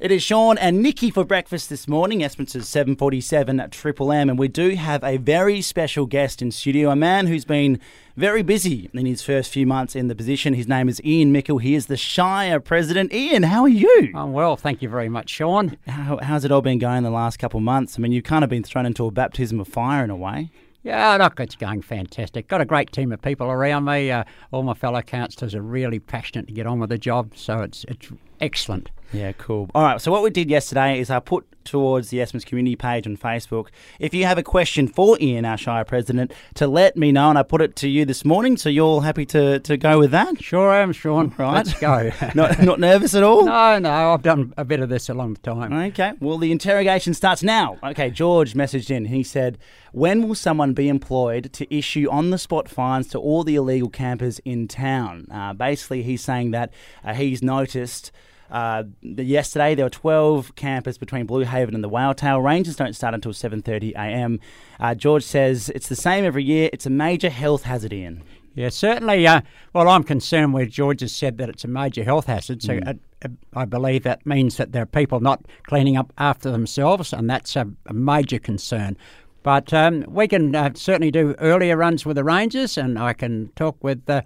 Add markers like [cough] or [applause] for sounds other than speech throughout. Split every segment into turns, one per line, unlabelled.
It is Sean and Nicci for breakfast this morning. Esperance's 747 at Triple M. And we do have a very special guest in studio, a man who's been very busy in his first few months in the position. His name is Ian Mickel. He is the Shire president. Ian, how are you?
I'm well, thank you very much, Sean.
How, how's it all been going the last couple of months? I mean, you've kind of been thrown into a baptism of fire in a way.
Yeah, look, it's going fantastic. Got a great team of people around me. Uh, all my fellow councillors are really passionate to get on with the job, so it's it's excellent.
Yeah, cool. All right, so what we did yesterday is I put towards the Esperance community page on Facebook. If you have a question for Ian, our Shire president, to let me know, and I put it to you this morning, so you're all happy to, to go with that?
Sure I am, Sean.
Right.
Let's go. [laughs]
not, not nervous at all?
no, no, I've done a bit of this a long time.
Okay, well, the interrogation starts now. Okay, George messaged in. He said, When will someone be employed to issue on the spot fines to all the illegal campers in town? Uh, basically, he's saying that uh, he's noticed. Uh, yesterday there were 12 campers between Blue Haven and the Whale Ranges don't start until 7:30 a.m. Uh, George says it's the same every year. It's a major health hazard, Ian.
Yeah, certainly. Uh, well, I'm concerned where George has said that it's a major health hazard. So
Mm.
uh, I believe that means that there are people not cleaning up after themselves, and that's a, a major concern. But um, we can uh, certainly do earlier runs with the Rangers, and I can talk with the,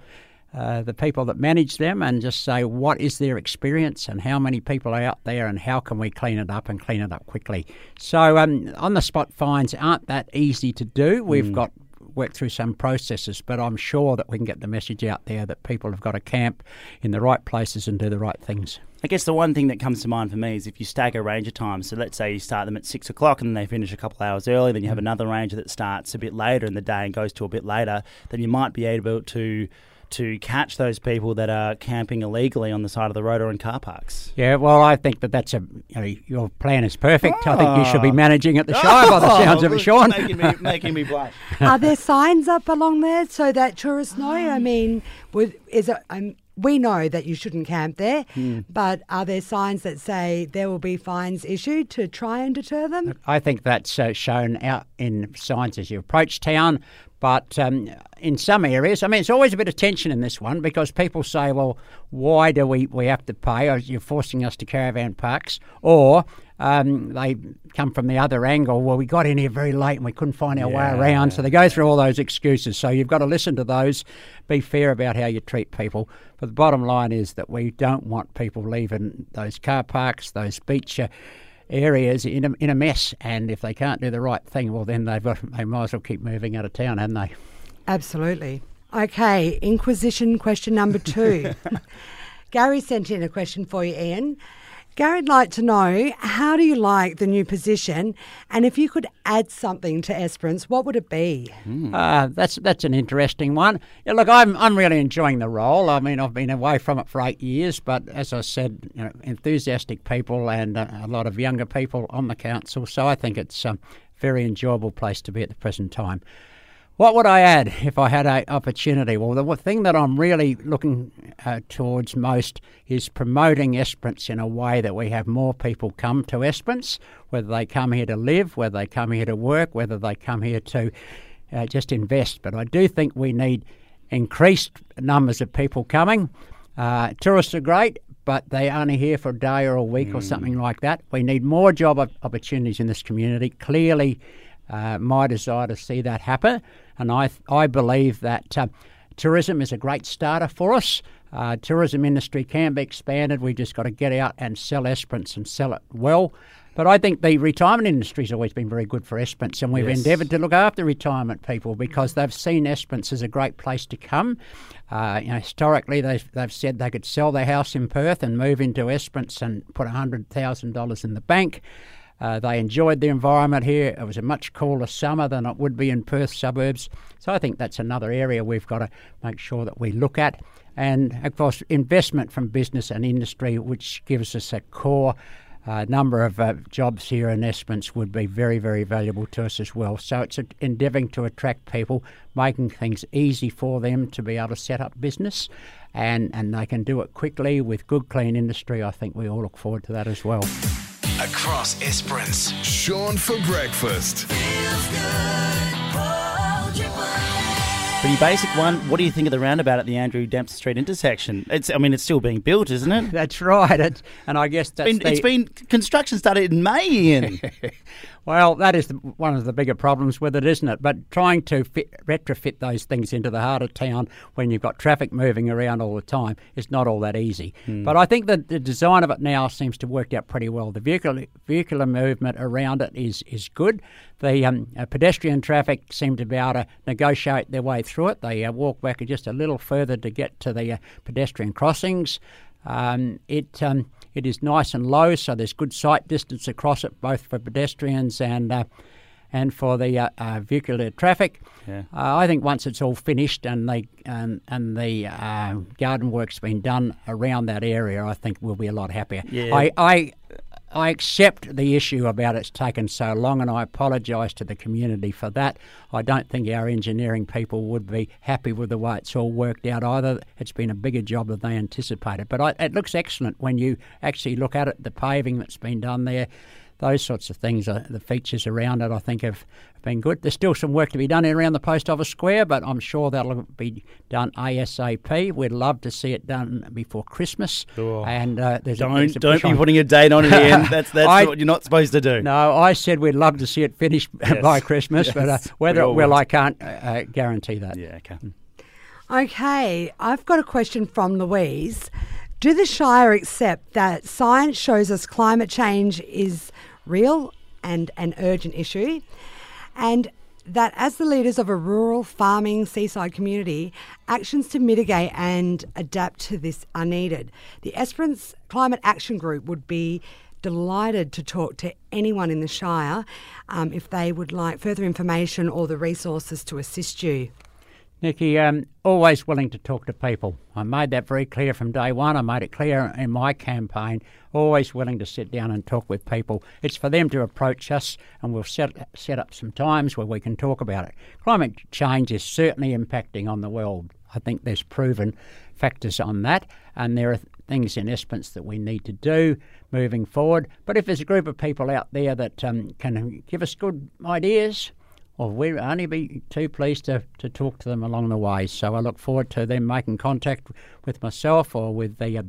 uh, the people that manage them and just say what is their experience and how many people are out there and how can we clean it up and clean it up quickly. So um, on the spot fines aren't that easy to do. We've got work through some processes, but I'm sure that we can get the message out there that people have got to camp in the right places and do the right things.
I guess the one thing that comes to mind for me is if you stagger ranger times. So let's say you start them at six o'clock and then they finish a couple hours early. Then you have another ranger that starts a bit later in the day and goes to a bit later. Then you might be able to to catch those people that are camping illegally on the side of the road or in car parks.
Yeah, well, I think that that's a you know, your plan is perfect. I think you should be managing at the Shire by the sounds of it, Sean.
making me making me blush. [laughs]
Are there signs up along there so that tourists know? I mean, would, is it? Um, we know that you shouldn't camp there, but are there signs that say there will be fines issued to try and deter them?
I think that's uh, shown out in signs as you approach town. But um, in some areas, I mean, it's always a bit of tension in this one because people say, well, why do we, we have to pay? Or you're forcing us to caravan parks. Or um, they come from the other angle, well, we got in here very late and we couldn't find our way around. So they go through all those excuses. So you've got to listen to those, be fair about how you treat people. But the bottom line is that we don't want people leaving those car parks, those beach. Uh, areas in a, in a mess, and if they can't do the right thing, well, then they've got, they might as well keep moving out of town, haven't they?
Absolutely. Okay, Inquisition question number two. [laughs] Gary sent in a question for you, Ian. Gary'd like to know how do you like the new position, and if you could add something to Esperance, what would it be?
Uh, that's that's an interesting one. Yeah, look, I'm I'm really enjoying the role. I mean, I've been away from it for eight years, but as I said, you know, enthusiastic people and a lot of younger people on the council, so I think it's a very enjoyable place to be at the present time. What would I add if I had an opportunity? Well, the thing that I'm really looking uh, towards most is promoting Esperance in a way that we have more people come to Esperance, whether they come here to live, whether they come here to work, whether they come here to uh, just invest. But I do think we need increased numbers of people coming. Uh, tourists are great, but they're only here for a day or a week or something like that. We need more job opportunities in this community. Clearly, uh, my desire to see that happen, and I I believe that uh, tourism is a great starter for us. Uh, tourism industry can be expanded. We've just got to get out and sell Esperance and sell it well. But I think the retirement industry has always been very good for Esperance, and we've
Yes.
endeavoured to look after retirement people because they've seen Esperance as a great place to come. Uh, you know, historically, they've, they've said they could sell their house in Perth and move into Esperance and put $100,000 in the bank. Uh, they enjoyed the environment here. It was a much cooler summer than it would be in Perth suburbs. So I think that's another area we've got to make sure that we look at. And of course, investment from business and industry, which gives us a core uh, number of uh, jobs here in Esperance, would be very, very valuable to us as well. So it's endeavouring to attract people, making things easy for them to be able to set up business. And, and they can do it quickly with good, clean industry. I think we all look forward to that as well.
Across Esperance.
Sean for breakfast.
Feels good. Triple M.
Pretty basic one. What do you think of the roundabout at the Andrew Dempster Street intersection? It's, I mean, it's still being built, isn't it?
That's right. It's, and I guess that's
Been,
the,
it's been construction started in May, Ian. [laughs]
Well, that is the, one of the bigger problems with it, isn't it? But trying to fit, retrofit those things into the heart of town when you've got traffic moving around all the time is not all that easy. But I think that the design of it now seems to work out pretty well. The vehicular, vehicular movement around it is, is good. The um, uh, pedestrian traffic seem to be able to negotiate their way through it. They uh, walk back just a little further to get to the uh, pedestrian crossings. Um, it um, it is nice and low, so there's good sight distance across it, both for pedestrians and uh, and for the uh, uh, vehicular traffic.
Yeah.
Uh, I think once it's all finished and the and, and the uh, garden work's been done around that area, I think we'll be a lot happier.
Yeah.
I, I I accept the issue about it's taken so long, and I apologise to the community for that. I don't think our engineering people would be happy with the way it's all worked out either. It's been a bigger job than they anticipated, but I, it looks excellent when you actually look at it. The paving that's been done there, those sorts of things, uh, the features around it, I think have been good. There's still some work to be done around the post office square, but I'm sure that'll be done ASAP. We'd love to see it done before Christmas.
Oh.
And uh, there's
don't
there's a
don't be
on-
putting a date on it, Ian. [laughs] That's that's
I-
what you're not supposed to do.
No, I said we'd love to see it finished [laughs] by Christmas, but uh, whether
we
it will. I can't uh, uh, guarantee that.
Yeah. Okay.
Okay, I've got a question from Louise. Do the Shire accept that science shows us climate change is real and an urgent issue? And that as the leaders of a rural farming seaside community, actions to mitigate and adapt to this are needed. The Esperance Climate Action Group would be delighted to talk to anyone in the Shire um, if they would like further information or the resources to assist you.
Nicci, um, always willing to talk to people. I made that very clear from day one. I made it clear in my campaign. Always willing to sit down and talk with people. It's for them to approach us, and we'll set set up some times where we can talk about it. Climate change is certainly impacting on the world. I think there's proven factors on that, and there are things in Esperance that we need to do moving forward. But if there's a group of people out there that um, can give us good ideas, well, we'd only be too pleased to, to talk to them along the way. So I look forward to them making contact with myself or with the uh,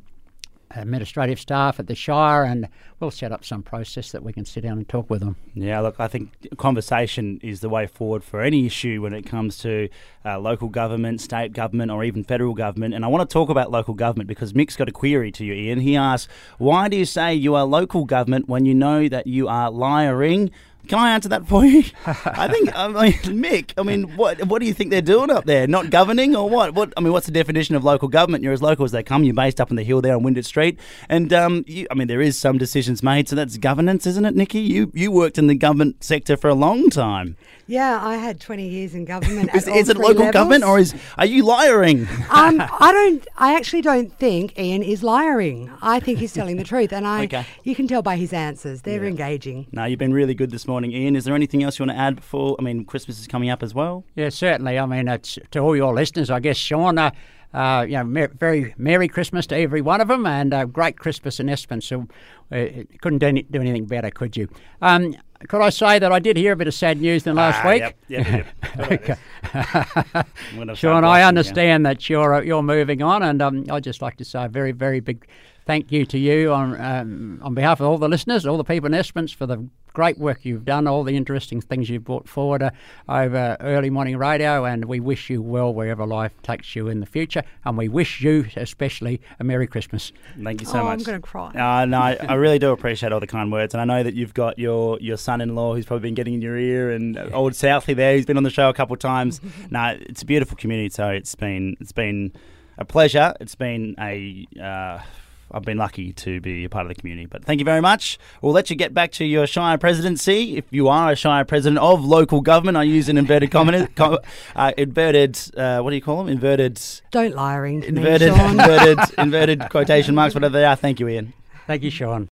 administrative staff at the Shire, and we'll set up some process that we can sit down and talk with them.
Yeah, look, I think conversation is the way forward for any issue when it comes to uh, local government, state government, or even federal government. And I want to talk about local government because Mick's got a query to you, Ian. He asks, Why do you say you are local government when you know that you are lying? Can I answer that for you? [laughs] I think, I mean, Mick, I mean, what what do you think they're doing up there? Not governing or what? What I mean, what's the definition of local government? You're as local as they come. You're based up on the hill there on Windich Street, and um, you, I mean, there is some decisions made, so that's governance, isn't it, Nicci? You you worked in the government sector for a long time.
Yeah, I had 20 years in government. [laughs]
Is,
at all
is it
three
local
levels.
government or is are you lying?
um, [laughs] I don't. I actually don't think Ian is lying. I think he's telling the truth, and I.
Okay.
You can tell by his answers; they're engaging.
no, you've been really good this morning, Ian. Is there anything else you want to add before? I mean, Christmas is coming up as well.
Yeah, certainly. I mean, it's to all your listeners, I guess, Sean. Uh, uh, you know, mer- very Merry Christmas to every one of them, and uh, great Christmas in Esperance. So, uh, couldn't do, any, do anything better, could you? Um, could I say that I did hear a bit of sad news in the last
Ah,
week?
Yep, yep, yep. Good at this. I'm gonna start
Sean, I
blushing, yeah.
understand that you're uh, you're moving on, and um, I'd just like to say a very, very big thank you to you on um, on behalf of all the listeners, all the people in Esperance for the great work you've done, all the interesting things you've brought forward uh, over early morning radio, and we wish you well wherever life takes you in the future, and we wish you especially a Merry Christmas.
Thank you so
oh,
much.
I'm going to cry.
Uh, no, I, I really do appreciate all the kind words, and I know that you've got your, your son-in-law who's probably been getting in your ear, and uh, old Southie there who's been on the show a couple of times. [laughs] no, it's a beautiful community, so it's been it's been a pleasure. It's been a uh, I've been lucky to be a part of the community, but thank you very much. We'll let you get back to your Shire presidency. If you are a Shire president of local government, I use an inverted comment, [laughs] com, uh, inverted uh, what do you call them? Inverted,
Don't lying to
inverted,
me,
inverted, inverted quotation marks, whatever they are. Thank you, Ian.
Thank you, Sean.